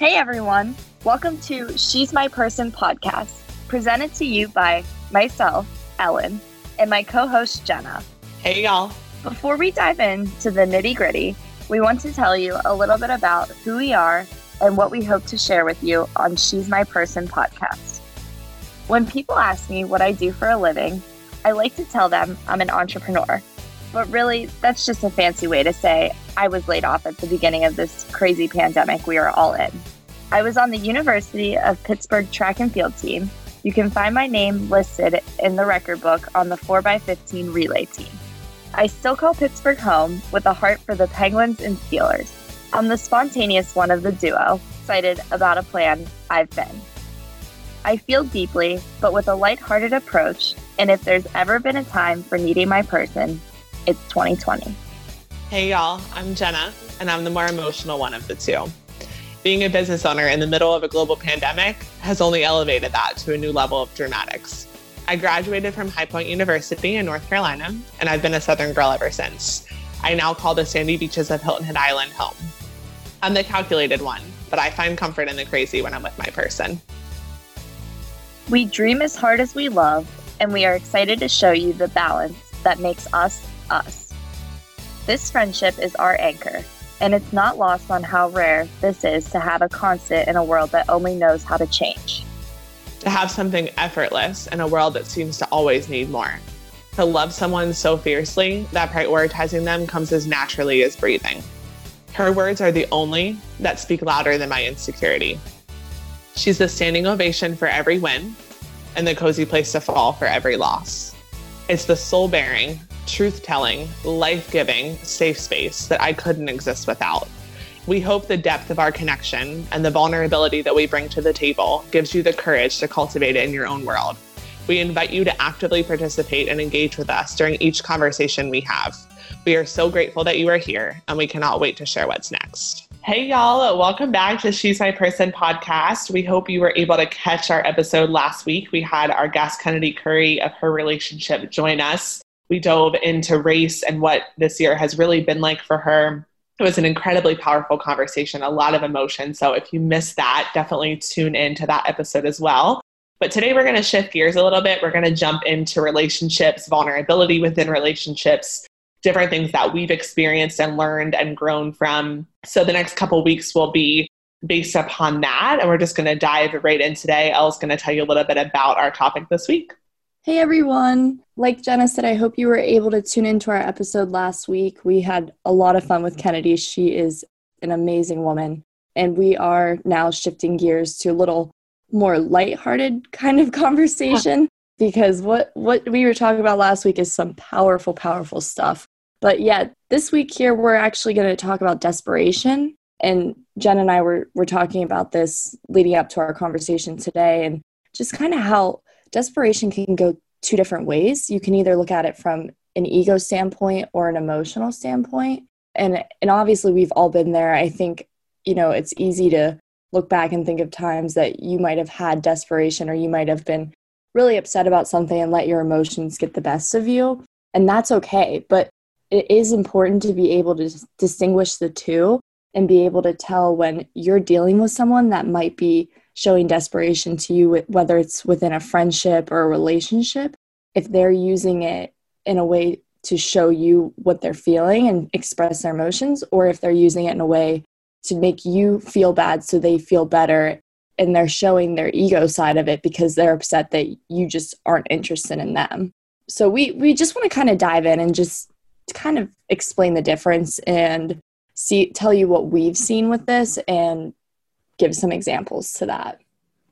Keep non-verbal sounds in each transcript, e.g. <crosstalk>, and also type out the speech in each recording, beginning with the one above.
Hey everyone, welcome to She's My Person podcast, presented to you by myself, Ellen, and my co host, Jenna. Hey y'all. Before we dive into the nitty gritty, we want to tell you a little bit about who we are and what we hope to share with you on She's My Person podcast. When people ask me what I do for a living, I like to tell them I'm an entrepreneur. But really, that's just a fancy way to say I was laid off at the beginning of this crazy pandemic we are all in. I was on the University of Pittsburgh track and field team. You can find my name listed in the record book on the 4x15 relay team. I still call Pittsburgh home with a heart for the Penguins and Steelers. I'm the spontaneous one of the duo, excited about a plan I've been. I feel deeply, but with a lighthearted approach, and if there's ever been a time for needing my person, it's 2020. Hey y'all, I'm Jenna, and I'm the more emotional one of the two. Being a business owner in the middle of a global pandemic has only elevated that to a new level of dramatics. I graduated from High Point University in North Carolina, and I've been a Southern girl ever since. I now call the sandy beaches of Hilton Head Island home. I'm the calculated one, but I find comfort in the crazy when I'm with my person. We dream as hard as we love, and we are excited to show you the balance that makes us us. This friendship is our anchor, and it's not lost on how rare this is to have a constant in a world that only knows how to change. To have something effortless in a world that seems to always need more. To love someone so fiercely that prioritizing them comes as naturally as breathing. Her words are the only that speak louder than my insecurity. She's the standing ovation for every win and the cozy place to fall for every loss. It's the soul bearing, truth telling, life giving, safe space that I couldn't exist without. We hope the depth of our connection and the vulnerability that we bring to the table gives you the courage to cultivate it in your own world. We invite you to actively participate and engage with us during each conversation we have. We are so grateful that you are here, and we cannot wait to share what's next. Hey, y'all, welcome back to She's My Person podcast. We hope you were able to catch our episode last week. We had our guest, Kennedy Curry, of her relationship, join us. We dove into race and what this year has really been like for her. It was an incredibly powerful conversation, a lot of emotion. So if you missed that, definitely tune in to that episode as well. But today we're going to shift gears a little bit. We're going to jump into relationships, vulnerability within relationships, different things that we've experienced and learned and grown from. So the next couple weeks will be based upon that. And we're just going to dive right in today. Elle's going to tell you a little bit about our topic this week. Hey everyone. Like Jenna said, I hope you were able to tune into our episode last week. We had a lot of fun with Kennedy. She is an amazing woman. And we are now shifting gears to a little more lighthearted kind of <laughs> conversation because what what we were talking about last week is some powerful powerful stuff. But yeah, this week here we're actually going to talk about desperation and Jen and I were were talking about this leading up to our conversation today and just kind of how desperation can go two different ways. You can either look at it from an ego standpoint or an emotional standpoint. And and obviously we've all been there. I think, you know, it's easy to look back and think of times that you might have had desperation or you might have been really upset about something and let your emotions get the best of you. And that's okay. But it is important to be able to distinguish the two and be able to tell when you're dealing with someone that might be showing desperation to you, whether it's within a friendship or a relationship, if they're using it in a way to show you what they're feeling and express their emotions, or if they're using it in a way to make you feel bad so they feel better and they're showing their ego side of it because they're upset that you just aren't interested in them. So we we just want to kind of dive in and just kind of explain the difference and see tell you what we've seen with this and give some examples to that.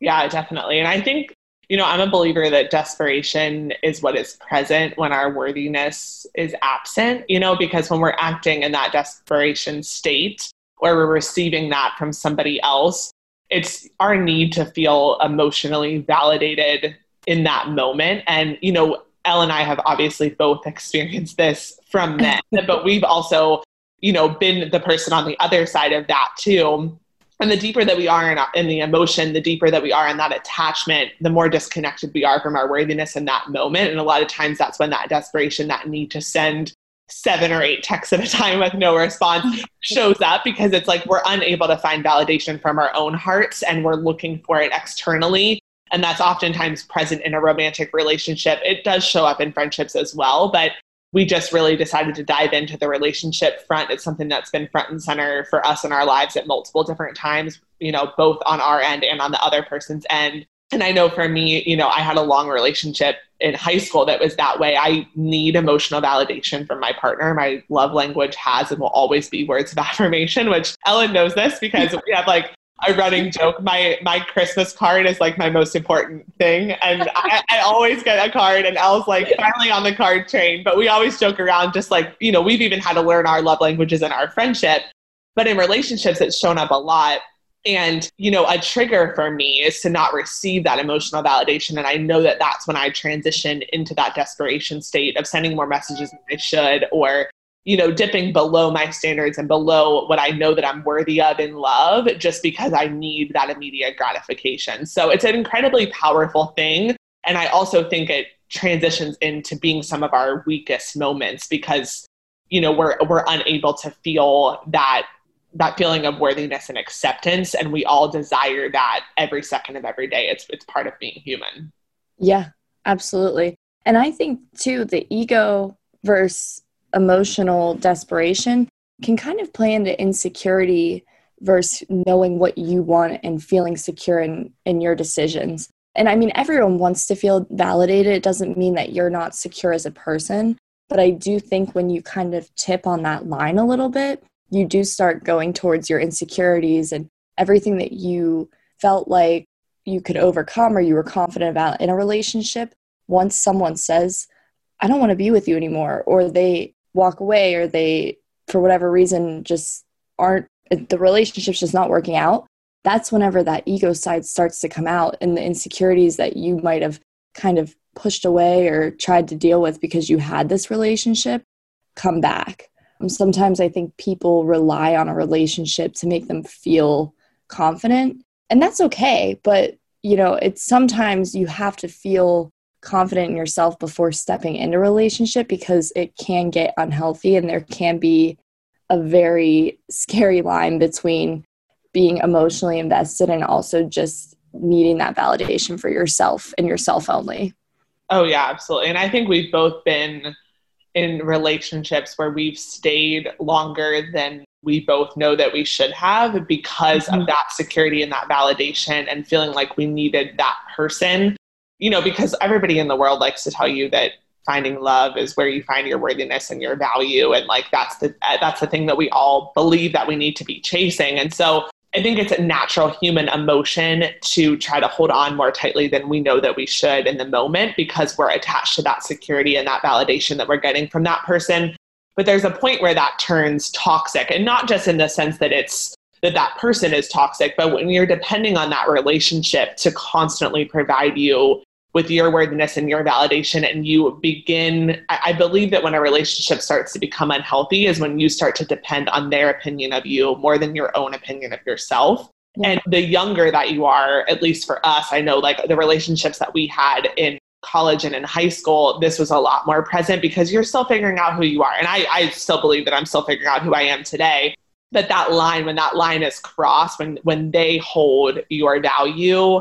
Yeah, definitely. And I think, you know, I'm a believer that desperation is what is present when our worthiness is absent, you know, because when we're acting in that desperation state or we're receiving that from somebody else, it's our need to feel emotionally validated in that moment. And, you know, Elle and I have obviously both experienced this from <laughs> men, but we've also, you know, been the person on the other side of that too and the deeper that we are in, in, the emotion the deeper that we are in that attachment the more disconnected we are from our worthiness in that moment and a lot of times that's when that desperation that need to send seven or eight texts at a time with no response <laughs> shows up because it's like we're unable to find validation from our own hearts and we're looking for it externally. And that's oftentimes present in a romantic relationship. It does show up in friendships as well, but we just really decided to dive into the relationship front. It's something that's been front and center for us in our lives at multiple different times, you know, both on our end and on the other person's end. And I know for me, you know, I had a long relationship in high school that was that way. I need emotional validation from my partner. My love language has and will always be words of <laughs> affirmation, which Ellen knows this because we have like a running joke. My my Christmas card is like my most important thing, and I, I, always get a card. And Elle's like finally on the card train, but we always joke around. Just like you know, we've even had to learn our love languages in our friendship. But in relationships, it's shown up a lot. And, you know, a trigger for me is to not receive that emotional validation. And I know that that's when I transition into that desperation state of sending more messages than I should, or, you know, dipping below my standards and below what I know that I'm worthy of in love just because I need that immediate gratification. So it's an incredibly powerful thing. And I also think it transitions into being some of our weakest moments because, you know, we're, we're unable to feel that that feeling of worthiness and acceptance and we all desire that every second of every day it's it's part of being human yeah absolutely and i think too the ego versus emotional desperation can kind of play into insecurity versus knowing what you want and feeling secure in in your decisions. And i mean everyone wants to feel validated. It doesn't mean that you're not secure as a person but i do think when you kind of tip on that line a little bit you do start going towards your insecurities and everything that you felt like you could overcome or you were confident about in a relationship. Once someone says i don't want to be with you anymore or they walk away or they for whatever reason just aren't the relationship's just not working out that's whenever that ego side starts to come out and the insecurities that you might have kind of pushed away or tried to deal with because you had this relationship come back um, Sometimes I think people rely on a relationship to make them feel confident, and that's okay. But, you know, it's sometimes you have to feel confident in yourself before stepping into a relationship because it can get unhealthy and there can be a very scary line between being emotionally invested and also just needing that validation for yourself and yourself only. Oh, yeah, absolutely. And I think we've both been in relationships where we've stayed longer than we both know that we should have because mm-hmm. of that security and that validation and feeling like we needed that person. You know, because everybody in the world likes to tell you that finding love is where you find your worthiness and your value and like that's the uh, that's the thing that we all believe that we need to be chasing. And so I think it's a natural human emotion to try to hold on more tightly than we know that we should in the moment because we're attached to that security and that validation that we're getting from that person. But there's a point where that turns toxic, and not just in the sense that it's that that person is toxic, but when you're depending on that relationship to constantly provide you with your worthiness and your validation and you begin I, I, believe that when a relationship starts to become unhealthy is when you start to depend on their opinion of you more than your own opinion of yourself. Yeah. and the younger that you are at least for us i know like the relationships that we had in college and in high school this was a lot more present because you're still figuring out who you are. And i, I still believe that i'm still figuring out who i am today. But that line when that line is crossed when when they hold your value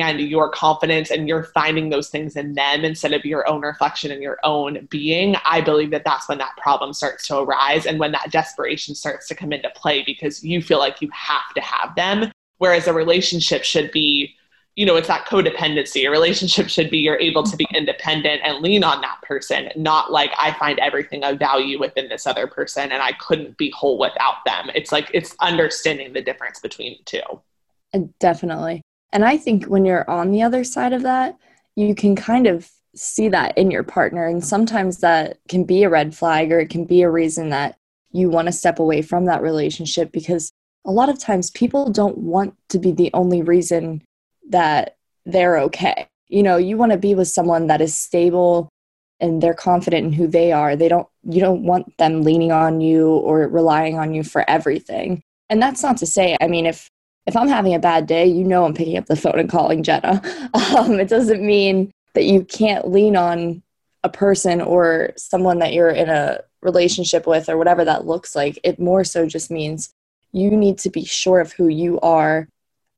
and your confidence and you're finding those things in them instead of your own reflection and your own being, I believe that that's when that problem starts to arise and when that desperation starts to come into play because you feel like you have to have them. Whereas a relationship should be, you know, it's that codependency. A relationship should be you're able to be independent and lean on that person, not like I find everything of value within this other person and I couldn't be whole without them. It's like it's understanding the difference between the two. Definitely. And I think when you're on the other side of that, you can kind of see that in your partner. And sometimes that can be a red flag or it can be a reason that you want to step away from that relationship because a lot of times people don't want to be the only reason that they're okay. You know, you want to be with someone that is stable and they're confident in who they are. They don't you don't want them leaning on you or relying on you for everything. And that's not to say, I mean, if if I'm having a bad day, you know I'm picking up the phone and calling Jenna. <laughs> Um, it doesn't mean that you can't lean on a person or someone that you're in a relationship with or whatever that looks like. It more so just means you need to be sure of who you are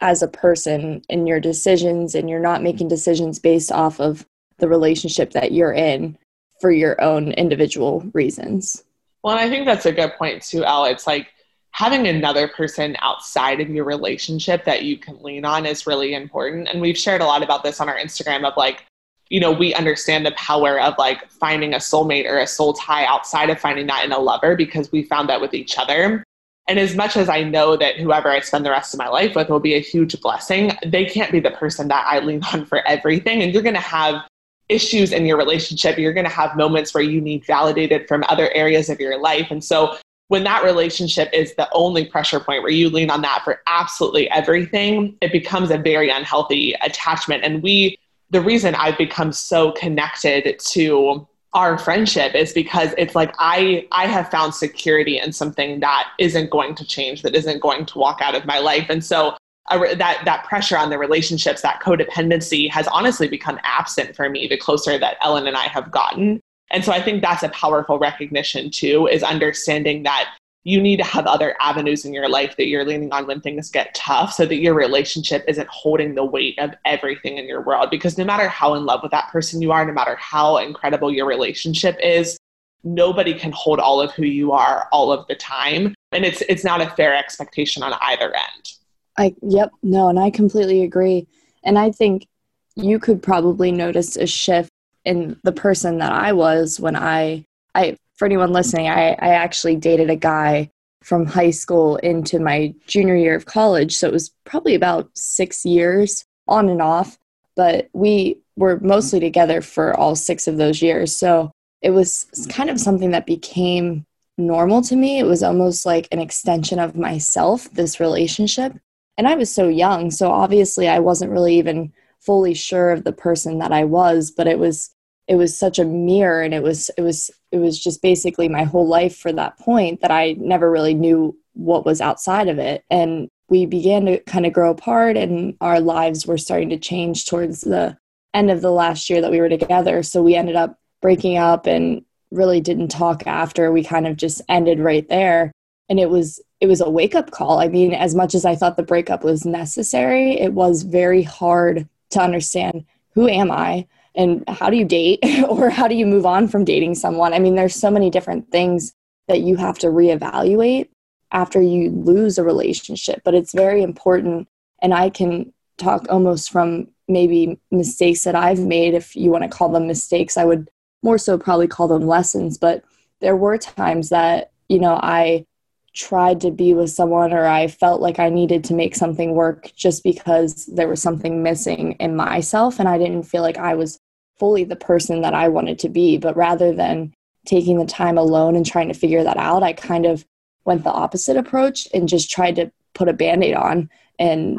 as a person in your decisions and you're not making decisions based off of the relationship that you're in for your own individual reasons. Well, I think that's a good point too, Elle. It's like having another person outside of your relationship that you can lean on is really important. And we've shared a lot about this on our Instagram of like, you know, we understand the power of like finding a soulmate or a soul tie outside of finding that in a lover because we found that with each other. And as much as I know that whoever I spend the rest of my life with will be a huge blessing, they can't be the person that I lean on for everything. And you're going to have issues in your relationship. You're going to have moments where you need validated from other areas of your life. And so when that relationship is the only pressure point where you lean on that for absolutely everything, it becomes a very unhealthy attachment. And we, the reason I've become so connected to our friendship is because it's like I I have found security in something that isn't going to change, that isn't going to walk out of my life, and so that that pressure on the relationships, that codependency, has honestly become absent for me the closer that Ellen and I have gotten. And so I think that's a powerful recognition too, is understanding that you need to have other avenues in your life that you're leaning on when things get tough so that your relationship isn't holding the weight of everything in your world. Because no matter how in love with that person you are, no matter how incredible your relationship is, nobody can hold all of who you are all of the time. And it's it's not a fair expectation on either end. I yep, no, and I completely agree. And I think you could probably notice a shift in the person that I was when I I for anyone listening, I, I actually dated a guy from high school into my junior year of college. So it was probably about six years on and off, but we were mostly together for all six of those years. So it was kind of something that became normal to me. It was almost like an extension of myself, this relationship. And I was so young. So obviously, I wasn't really even fully sure of the person that I was, but it was it was such a mirror and it was it was it was just basically my whole life for that point that I never really knew what was outside of it. And we began to kind of grow apart and our lives were starting to change towards the end of the last year that we were together. So we ended up breaking up and really didn't talk after. We kind of just ended right there. And it was it was a wake up call. I mean as much as i thought the breakup was necessary it was very hard to understand who am i and how do you date <laughs> or how do you move on from dating someone? I mean there's so many different things that you have to reevaluate after you lose a relationship but it's very important and i can talk almost from maybe mistakes that i've made if you want to call them mistakes i would more so probably call them lessons but there were times that you know i tried to be with someone or I felt like I needed to make something work just because there was something missing in myself and I didn't feel like I was fully the person that I wanted to be. But rather than taking the time alone and trying to figure that out, I kind of went the opposite approach and just tried to put a band aid on and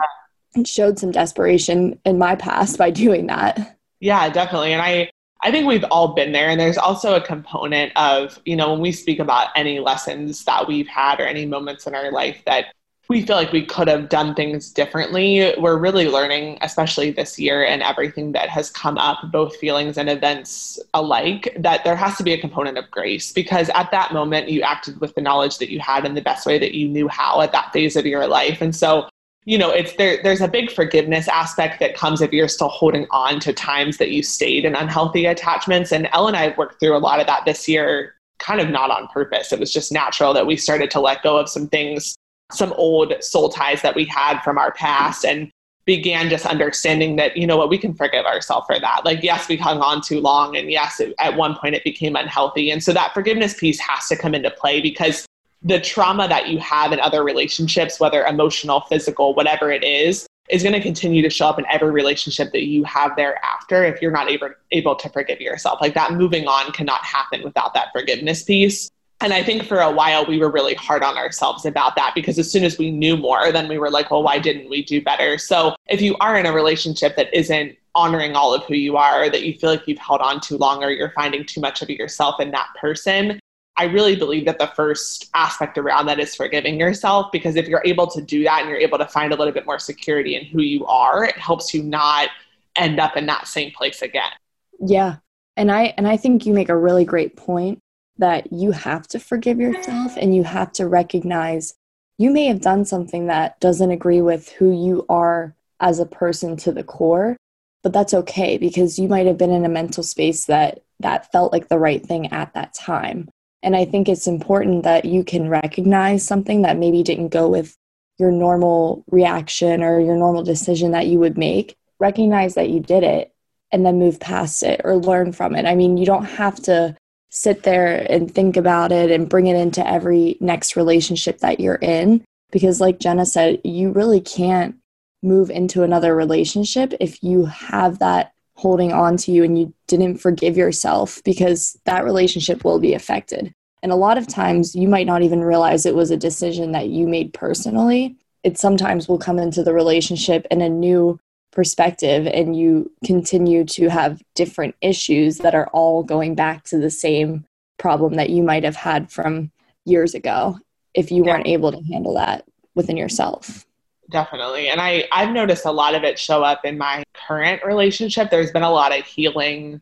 showed some desperation in my past by doing that. Yeah, definitely. And I, I think we've all been there. And there's also a component of, you know, when we speak about any lessons that we've had or any moments in our life that we feel like we could have done things differently. We're really learning, especially this year and everything that has come up, both feelings and events alike, that there has to be a component of grace because at that moment you acted with the knowledge that you had in the best way that you knew how at that phase of your life. And so, you know, it's there there's a big forgiveness aspect that comes if you're still holding on to times that you stayed in unhealthy attachments. And Elle and I worked through a lot of that this year, kind of not on purpose. It was just natural that we started to let go of some things some old soul ties that we had from our past and began just understanding that you know what we can forgive ourselves for that. Like yes we hung on too long and yes it, at one point it became unhealthy. And so that forgiveness piece has to come into play because the trauma that you have in other relationships whether emotional physical whatever it is is going to continue to show up in every relationship that you have thereafter if you're not able, able to forgive yourself. Like that moving on cannot happen without that forgiveness piece and I think for a while we were really hard on ourselves about that because as soon as we knew more, then we were like, well, why didn't we do better? So if you are in a relationship that isn't honoring all of who you are, or that you feel like you've held on too long, or you're finding too much of yourself in that person, I really believe that the first aspect around that is forgiving yourself because if you're able to do that and you're able to find a little bit more security in who you are, it helps you not end up in that same place again. Yeah. And I and I think you make a really great point that you have to forgive yourself and you have to recognize you may have done something that doesn't agree with who you are as a person to the core but that's okay because you might have been in a mental space that that felt like the right thing at that time. And i think it's important that you can recognize something that maybe didn't go with your normal reaction or your normal decision that you would make. Recognize that you did it and then move past it or learn from it. I mean you don't have to sit there and think about it and bring it into every next relationship that you're in. Because, like Jenna said, you really can't move into another relationship if you have that holding on to you and you didn't forgive yourself because that relationship will be affected. And a lot of times you might not even realize it was a decision that you made personally. It sometimes will come into the relationship in a new perspective and you continue to have different issues that are all going back to the same problem that you might have had from years ago if you weren't able to handle that within yourself. Definitely. And i i've noticed a lot of it show up in my current relationship. There's been a lot of healing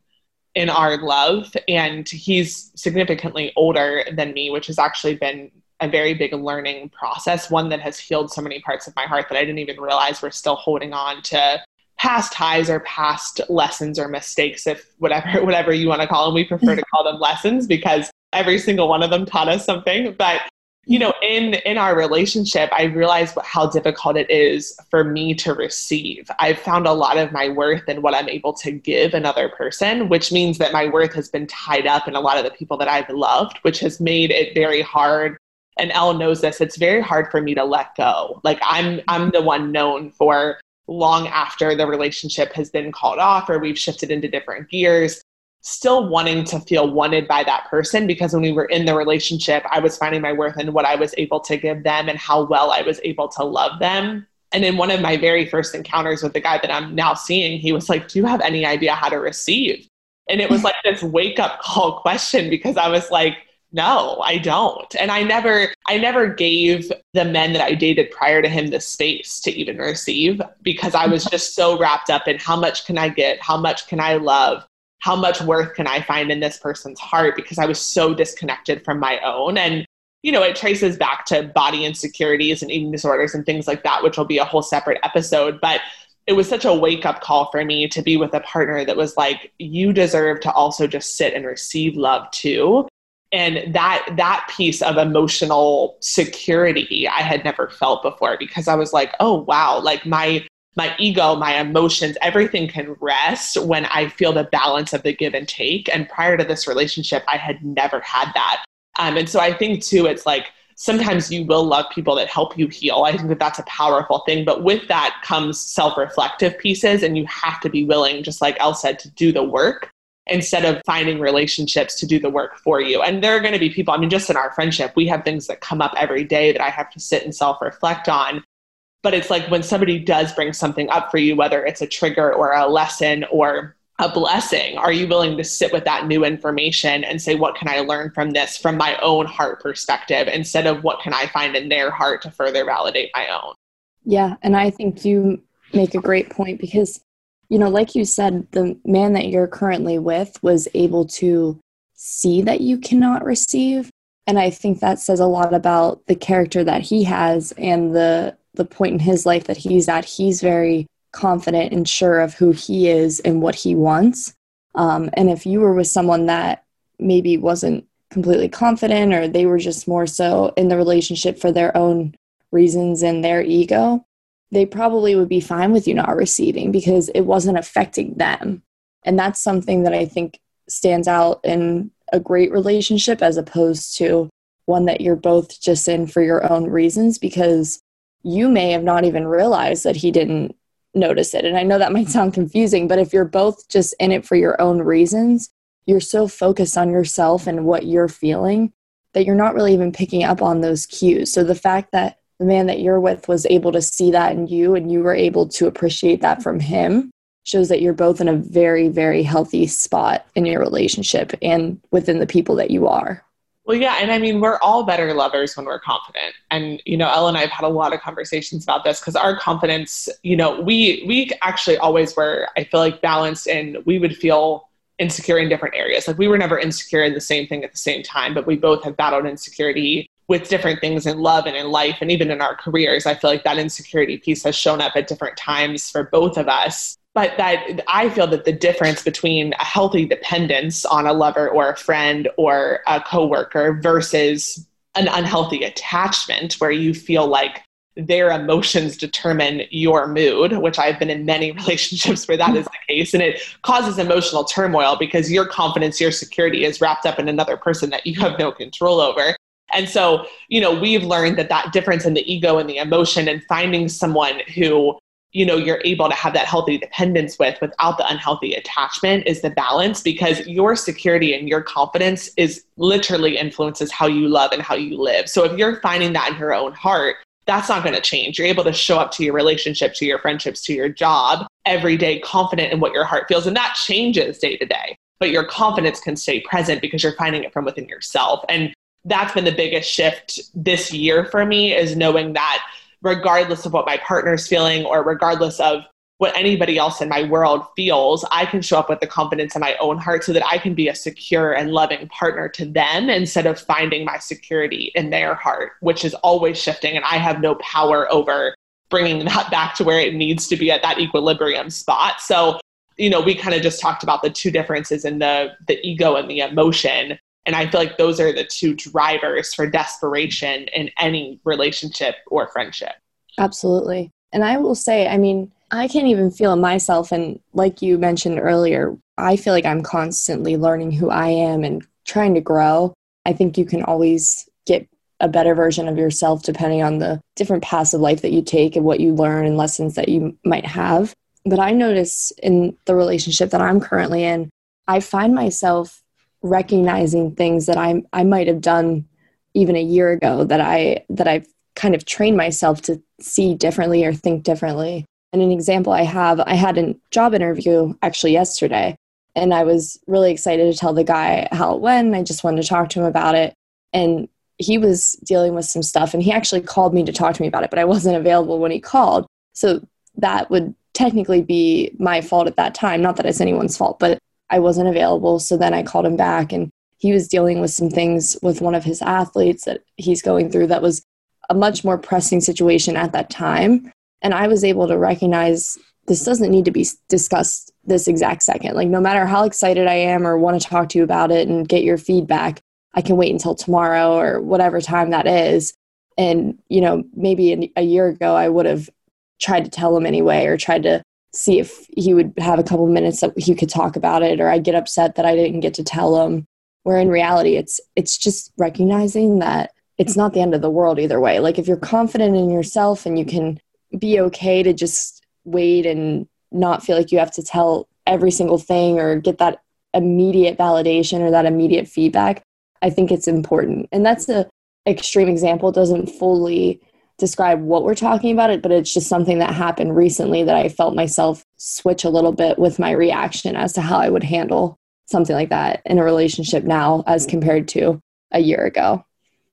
in our love and he's significantly older than me which has actually been a very big learning process, one that has healed so many parts of my heart that I didn't even realize we're still holding on to past highs or past lessons or mistakes, if whatever <laughs> whatever you want to call them. We prefer to call them lessons because every single one of them taught us something. But you know, in in our relationship, I realized how difficult it is for me to receive. I've found a lot of my worth in what I'm able to give another person, which means that my worth has been tied up in a lot of the people that I've loved, which has made it very hard and Ellen knows this, it's very hard for me to let go. Like I'm I'm the one known for long after the relationship has been called off or we've shifted into different gears, still wanting to feel wanted by that person because when we were in the relationship, I was finding my worth in what I was able to give them and how well I was able to love them. And in one of my very first encounters with the guy that I'm now seeing, he was like, Do you have any idea how to receive? And it was like this wake up call <laughs> question because I was like, no i don't. And i never i never gave the men that i dated prior to him the space to even receive because i was just so wrapped up in how much can i get how much can i love how much worth can i find in this person's heart because i was so disconnected from my own. And you know it traces back to body insecurities and eating disorders and things like that which will be a whole separate episode. But it was such a wake up call for me to be with a partner that was like, you deserve to also just sit and receive love too and that that piece of emotional security i had never felt before because i was like oh wow like my my ego my emotions everything can rest when i feel the balance of the give and take. And prior to this relationship i had never had that. Um, and so i think too it's like sometimes you will love people that help you heal. I think that that's a powerful thing. But with that comes self-reflective pieces and you have to be willing just like elle said to do the work instead of finding relationships to do the work for you. And there are going to be people, I mean, just in our friendship, we have things that come up every day that I have to sit and self reflect on. But it's like when somebody does bring something up for you, whether it's a trigger or a lesson or a blessing, are you willing to sit with that new information and say, what can I learn from this from my own heart perspective instead of what can I find in their heart to further validate my own? Yeah. And I think you make a great point because you know, like you said, the man that you're currently with was able to see that you cannot receive. And I think that says a lot about the character that he has and the the point in his life that he's at. He's very confident and sure of who he is and what he wants. Um, and if you were with someone that maybe wasn't completely confident or they were just more so in the relationship for their own reasons and their ego, they probably would be fine with you not receiving because it wasn't affecting them. And that's something that I think stands out in a great relationship as opposed to one that you're both just in for your own reasons because you may have not even realized that he didn't notice it. And I know that might sound confusing, but if you're both just in it for your own reasons, you're so focused on yourself and what you're feeling that you're not really even picking up on those cues. So the fact that the man that you're with was able to see that in you and you were able to appreciate that from him shows that you're both in a very very healthy spot in your relationship and within the people that you are well yeah and i mean we're all better lovers when we're confident and you know ellen and i've had a lot of conversations about this because our confidence you know we we actually always were i feel like balanced and we would feel insecure in different areas. Like we were never insecure in the same thing at the same time, but we both have battled insecurity with different things in love and in life and even in our careers. I feel like that insecurity piece has shown up at different times for both of us. But that I feel that the difference between a healthy dependence on a lover or a friend or a coworker versus an unhealthy attachment where you feel like their emotions determine your mood, which I've been in many <laughs> relationships where that is the case. And it causes emotional turmoil because your confidence, your security is wrapped up in another person that you have no control over. And so, you know, we've learned that that difference in the ego and the emotion and finding someone who, you know, you're able to have that healthy dependence with without the unhealthy attachment is the balance because your security and your confidence is literally influences how you love and how you live. So if you're finding that in your own heart, that's not going to change. You're able to show up to your relationship, to your friendships, to your job every day, confident in what your heart feels. And that changes day to day. But your confidence can stay present because you're finding it from within yourself. And that's been the biggest shift this year for me is knowing that regardless of what my partner's feeling or regardless of what anybody else in my world feels, I can show up with the confidence in my own heart so that I can be a secure and loving partner to them instead of finding my security in their heart, which is always shifting. And I have no power over bringing that back to where it needs to be at that equilibrium spot. So, you know, we kind of just talked about the two differences in the, the ego and the emotion. And I feel like those are the two drivers for desperation in any relationship or friendship. Absolutely. And I will say, I mean, I can't even feel it myself. And like you mentioned earlier, I feel like I'm constantly learning who I am and trying to grow. I think you can always get a better version of yourself depending on the different paths of life that you take and what you learn and lessons that you might have. But I notice in the relationship that I'm currently in, I find myself recognizing things that I I might have done even a year ago that I that I've kind of trained myself to see differently or think differently. And an example I have, I had a job interview actually yesterday, and I was really excited to tell the guy how it went. I just wanted to talk to him about it. And he was dealing with some stuff, and he actually called me to talk to me about it, but I wasn't available when he called. So that would technically be my fault at that time. Not that it's anyone's fault, but I wasn't available. So then I called him back, and he was dealing with some things with one of his athletes that he's going through that was a much more pressing situation at that time. And I was able to recognize this doesn't need to be discussed this exact second. Like, no matter how excited I am or want to talk to you about it and get your feedback, I can wait until tomorrow or whatever time that is. And, you know, maybe a year ago, I would have tried to tell him anyway or tried to see if he would have a couple minutes that he could talk about it or I'd get upset that I didn't get to tell him. Where in reality, it's it's just recognizing that it's not the end of the world either way. Like if you're confident in yourself and you can be okay to just wait and not feel like you have to tell every single thing or get that immediate validation or that immediate feedback i think it's important and that's the extreme example it doesn't fully describe what we're talking about it but it's just something that happened recently that i felt myself switch a little bit with my reaction as to how i would handle something like that in a relationship now as compared to a year ago.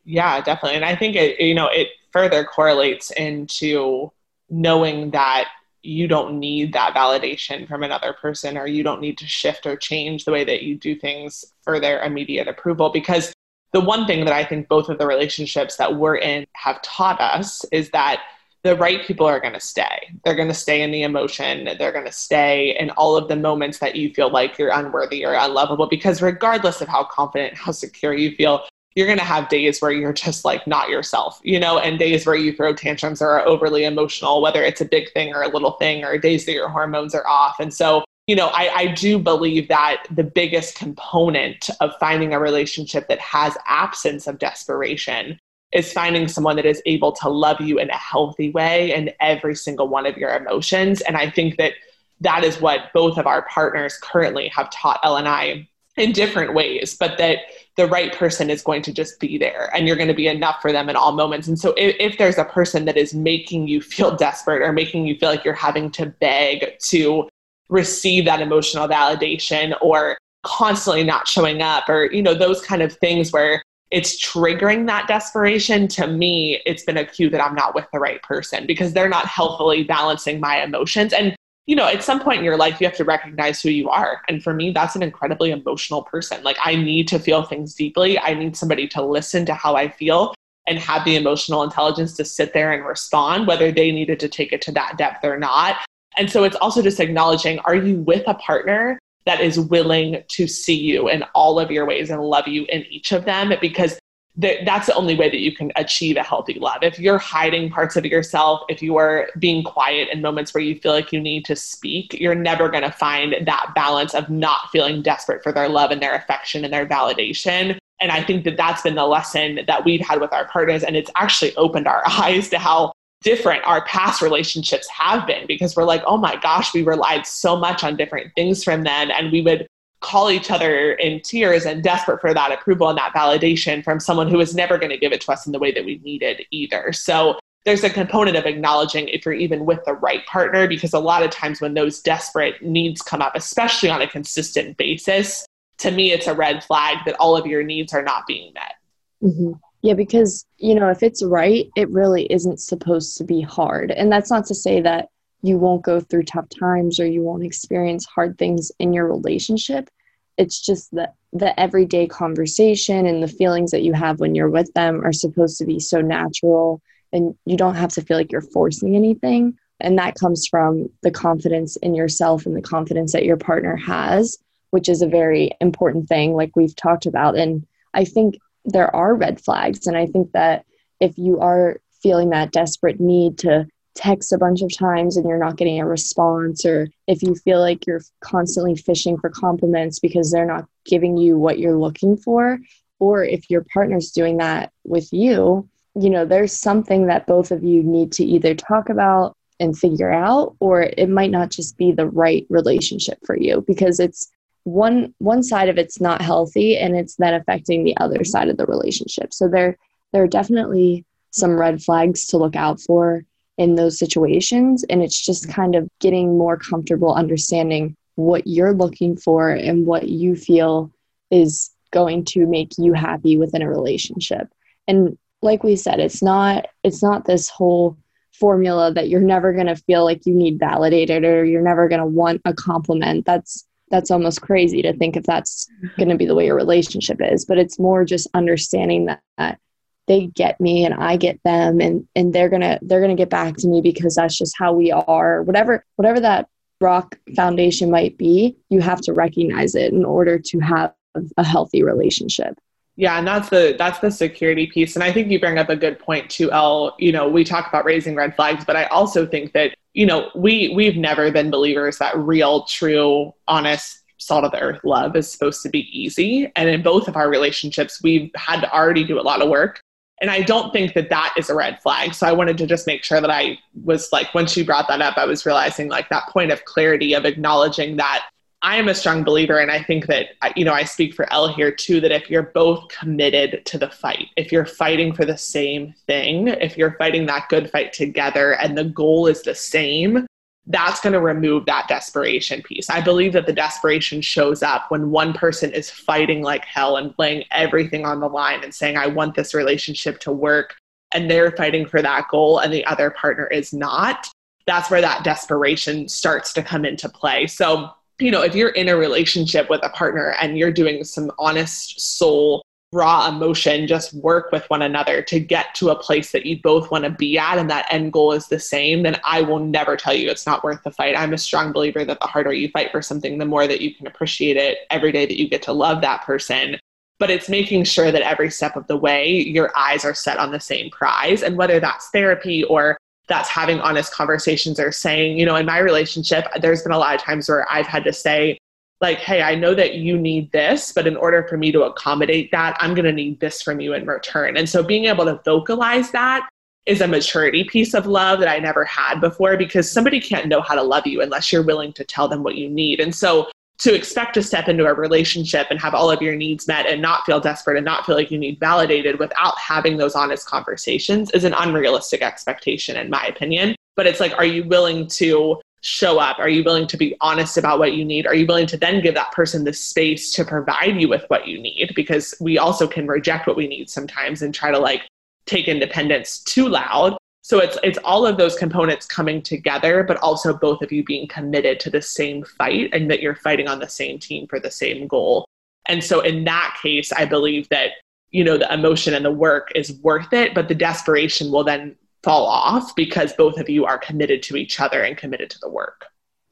Yeah definitely. And i think it you know it further correlates into knowing that you don't need that validation from another person or you don't need to shift or change the way that you do things for their immediate approval because the one thing that I think both of the relationships that we're in have taught us is that the right people are going to stay. They're going to stay in the emotion. They're going to stay in all of the moments that you feel like you're unworthy or unlovable. Because regardless of how confident, how secure you feel, you're going to have days where you're just like not yourself, you know, and days where you throw tantrums or are overly emotional, whether it's a big thing or a little thing, or days that your hormones are off. And so, you know, I, I do believe that the biggest component of finding a relationship that has absence of desperation is finding someone that is able to love you in a healthy way in every single one of your emotions. And I think that that is what both of our partners currently have taught Elle and I in different ways, but that the right person is going to just be there and you're going to be enough for them in all moments. And so if, if, there's a person that is making you feel <laughs> desperate or making you feel like you're having to beg to receive that emotional validation or constantly not showing up or you know those kind of things where it's triggering that desperation to me it's been a cue that i'm not with the right person because they're not healthily balancing my emotions and you know, at some point in your life, you have to recognize who you are. And for me, that's an incredibly emotional person. Like, I need to feel things deeply. I need somebody to listen to how I feel and have the emotional intelligence to sit there and respond, whether they needed to take it to that depth or not. And so it's also just acknowledging are you with a partner that is willing to see you in all of your ways and love you in each of them? Because that's the only way that you can achieve a healthy love. If you're hiding parts of yourself, if you are being quiet in moments where you feel like you need to speak, you're never going to find that balance of not feeling desperate for their love and their affection and their validation. And I think that that's been the lesson that we've had with our partners. And it's actually opened our <laughs> eyes to how different our past relationships have been because we're like, oh my gosh, we relied so much on different things from them. And we would call each other in tears and desperate for that approval and that validation from someone who was never going to give it to us in the way that we needed either. So there's a component of acknowledging if you're even with the right partner, because a lot of times when those desperate needs come up, especially on a consistent basis, to me, it's a red flag that all of your needs are not being met. Mm-hmm. Yeah, because, you know, if it's right, it really isn't supposed to be hard. And that's not to say that you won't go through tough times or you won't experience hard things in your relationship. It's just that the everyday conversation and the feelings that you have when you're with them are supposed to be so natural and you don't have to feel like you're forcing anything. And that comes from the confidence in yourself and the confidence that your partner has, which is a very important thing, like we've talked about. And I think there are red flags. And I think that if you are feeling that desperate need to text a bunch of times and you're not getting a response, or if you feel like you're constantly fishing for compliments because they're not giving you what you're looking for, or if your partner's doing that with you, you know, there's something that both of you need to either talk about and figure out, or it might not just be the right relationship for you because it's one one side of it's not healthy and it's then affecting the other side of the relationship. So there there are definitely some red flags to look out for in those situations. And it's just kind of getting more comfortable understanding what you're looking for and what you feel is going to make you happy within a relationship. And like we said, it's not it's not this whole formula that you're never going to feel like you need validated or you're never going to want a compliment. That's that's almost crazy to think if that's going to be the way your relationship is, but it's more just understanding that, that they get me and I get them and and they're going to they're going to get back to me because that's just how we are. Whatever whatever that rock foundation might be you have to recognize it in order to have a healthy relationship yeah and that's the that's the security piece and i think you bring up a good point too Elle you know we talk about raising red flags but i also think that you know we we've never been believers that real true honest salt of the earth love is supposed to be easy and in both of our relationships we've had to already do a lot of work and I don't think that that is a red flag. So I wanted to just make sure that I was like, when she brought that up, I was realizing like that point of clarity of acknowledging that I am a strong believer. And I think that, you know, I speak for Elle here too, that if you're both committed to the fight, if you're fighting for the same thing, if you're fighting that good fight together and the goal is the same, that's going to remove that desperation piece. I believe that the desperation shows up when one person is fighting like hell and laying everything on the line and saying, I want this relationship to work. And they're fighting for that goal, and the other partner is not. That's where that desperation starts to come into play. So, you know, if you're in a relationship with a partner and you're doing some honest soul raw emotion just work with one another to get to a place that you both want to be at and that end goal is the same, then I will never tell you it's not worth the fight. I'm a strong believer that the harder you fight for something, the more that you can appreciate it every day that you get to love that person. But it's making sure that every step of the way, your eyes are set on the same prize. And whether that's therapy or that's having honest conversations or saying, you know, in my relationship, there's been a lot of times where I've had to say, like, hey, I know that you need this, but in order for me to accommodate that, I'm going to need this from you in return. And so being able to vocalize that is a maturity piece of love that I never had before because somebody can't know how to love you unless you're willing to tell them what you need. And so to expect to step into a relationship and have all of your needs met and not feel desperate and not feel like you need validated without having those honest conversations is an unrealistic expectation, in my opinion. But it's like, are you willing to show up? Are you willing to be honest about what you need? Are you willing to then give that person the space to provide you with what you need? Because we also can reject what we need sometimes and try to like take independence too loud. So it's it's all of those components coming together, but also both of you being committed to the same fight and that you're fighting on the same team for the same goal. And so in that case, I believe that you know the emotion and the work is worth it, but the desperation will then fall off because both of you are committed to each other and committed to the work.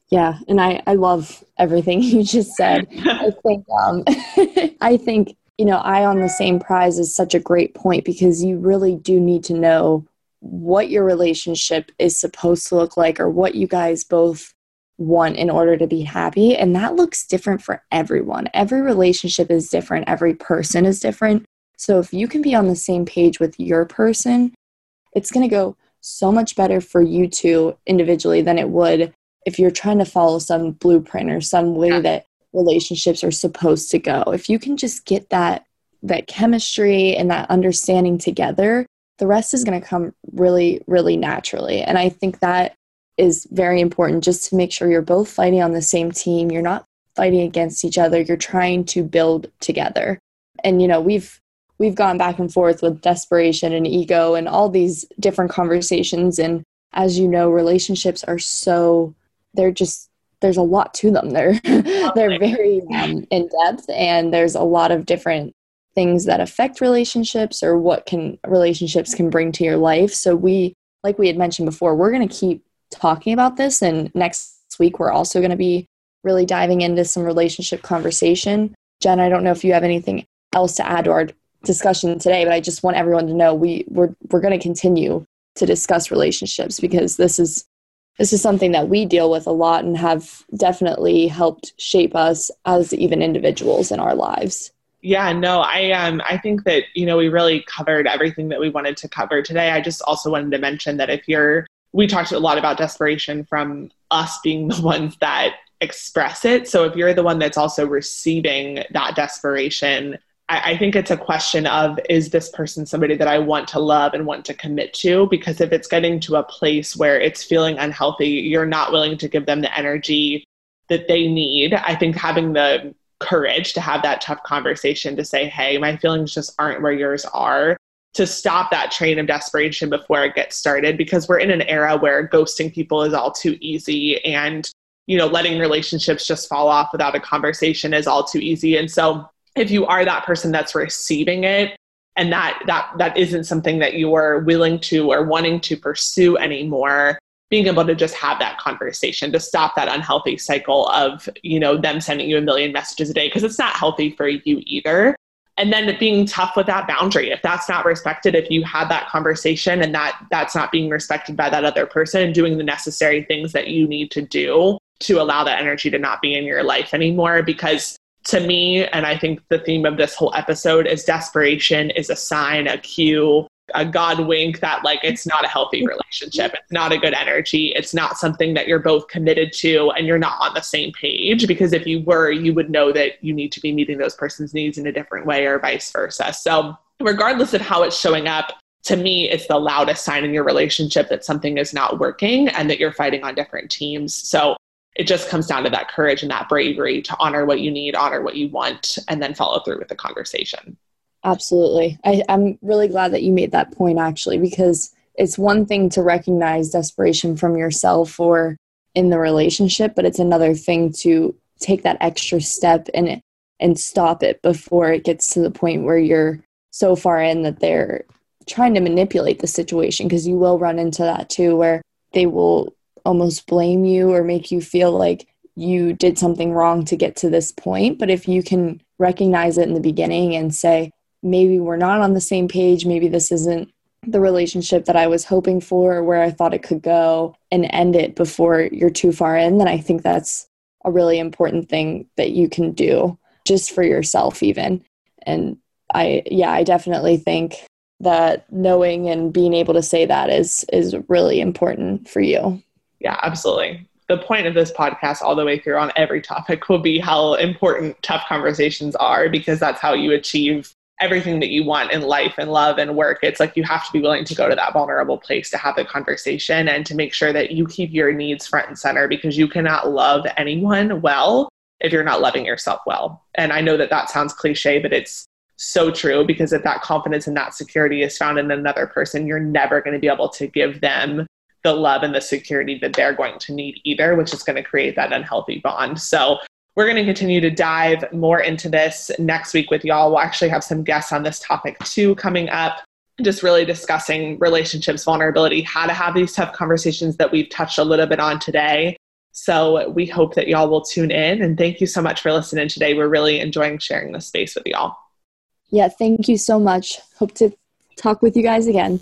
Yeah, and I I love everything <laughs> you just said. <laughs> I think um <laughs> I think you know, eye on the same prize is such a great point because you really do need to know what your relationship is supposed to look like or what you guys both want in order to be happy. And that looks different for everyone. Every relationship is different, every person is different. So if you can be on the same page with your person, it's going to go so much better for you two individually than it would if you're trying to follow some blueprint or some way that relationships are supposed to go. If you can just get that that chemistry and that understanding together, the rest is going to come really, really naturally. And I think that is very important just to make sure you're both fighting on the same team. You're not fighting against each other. You're trying to build together. And you know, we've we've gone back and forth with desperation and ego and all these different conversations and as you know, relationships are so they're just there's a lot to them. They're <laughs> they're very um, in depth and there's a lot of different things that affect relationships or what can relationships can bring to your life. So we like we had mentioned before, we're going to keep talking about this and next week we're also going to be really diving into some relationship conversation. Jen, I don't know if you have anything else to add to our discussion today, but I just want everyone to know we we're we're going to continue to discuss relationships because this is this is something that we deal with a lot and have definitely helped shape us as even individuals in our lives. Yeah, no, I um I think that you know we really covered everything that we wanted to cover today. I just also wanted to mention that if you're we talked a lot about desperation from us being <laughs> the ones that express it. So if you're the one that's also receiving that desperation, I, I think it's a question of is this person somebody that I want to love and want to commit to? Because if it's getting to a place where it's feeling unhealthy, you're not willing to give them the energy that they need. I think having the courage to have that tough conversation to say, hey, my feelings just aren't where yours are, to stop that train of desperation before it gets started because we're in an era where ghosting people is all too easy and you know letting relationships just fall off without a conversation is all too easy. And so if you are that person that's receiving it and that that that isn't something that you are willing to or wanting to pursue anymore being able to just have that conversation to stop that unhealthy cycle of you know them sending you a million messages a day because it's not healthy for you either. And then being tough with that boundary. If that's not respected if you had that conversation and that that's not being respected by that other person and doing the necessary things that you need to do to allow that energy to not be in your life anymore. Because to me and i think the theme of this whole episode is desperation is a sign a cue a God wink that like it's not a healthy relationship. It's not a good energy. It's not something that you're both committed to and you're not on the same page because if you were, you would know that you need to be meeting those person's needs in a different way or vice versa. So, regardless of how it's showing up, to me, it's the loudest sign in your relationship that something is not working and that you're fighting on different teams. So, it just comes down to that courage and that bravery to honor what you need, honor what you want, and then follow through with the conversation. Absolutely. I, I'm really glad that you made that point actually, because it's one thing to recognize desperation from yourself or in the relationship, but it's another thing to take that extra step and and stop it before it gets to the point where you're so far in that they're trying to manipulate the situation because you will run into that too where they will almost blame you or make you feel like you did something wrong to get to this point but if you can recognize it in the beginning and say maybe we're not on the same page. Maybe this isn't the relationship that I was hoping for or where I thought it could go and end it before you're too far in, then I think that's a really important thing that you can do just for yourself, even. And I, yeah, I definitely think that knowing and being able to say that is is really important for you. Yeah, absolutely. The point of this podcast all the way through on every topic will be how important tough conversations are because that's how you achieve everything that you want in life and love and work. It's like you have to be willing to go to that vulnerable place to have the conversation and to make sure that you keep your needs front and center because you cannot love anyone well if you're not loving yourself well. And I know that that sounds cliche, but it's so true because if that confidence and that security is found in another person, you're never going to be able to give them the love and the security that they're going to need either, which is going to create that unhealthy bond. So we're going to continue to dive more into this next week with y'all. We'll actually have some guests on this topic too coming up just really discussing relationships, vulnerability, how to have these tough conversations that we've touched a little bit on today. So we hope that y'all will tune in. And thank you so much for listening today. We're really enjoying sharing this space with y'all. Yeah, thank you so much. Hope to talk with you guys again.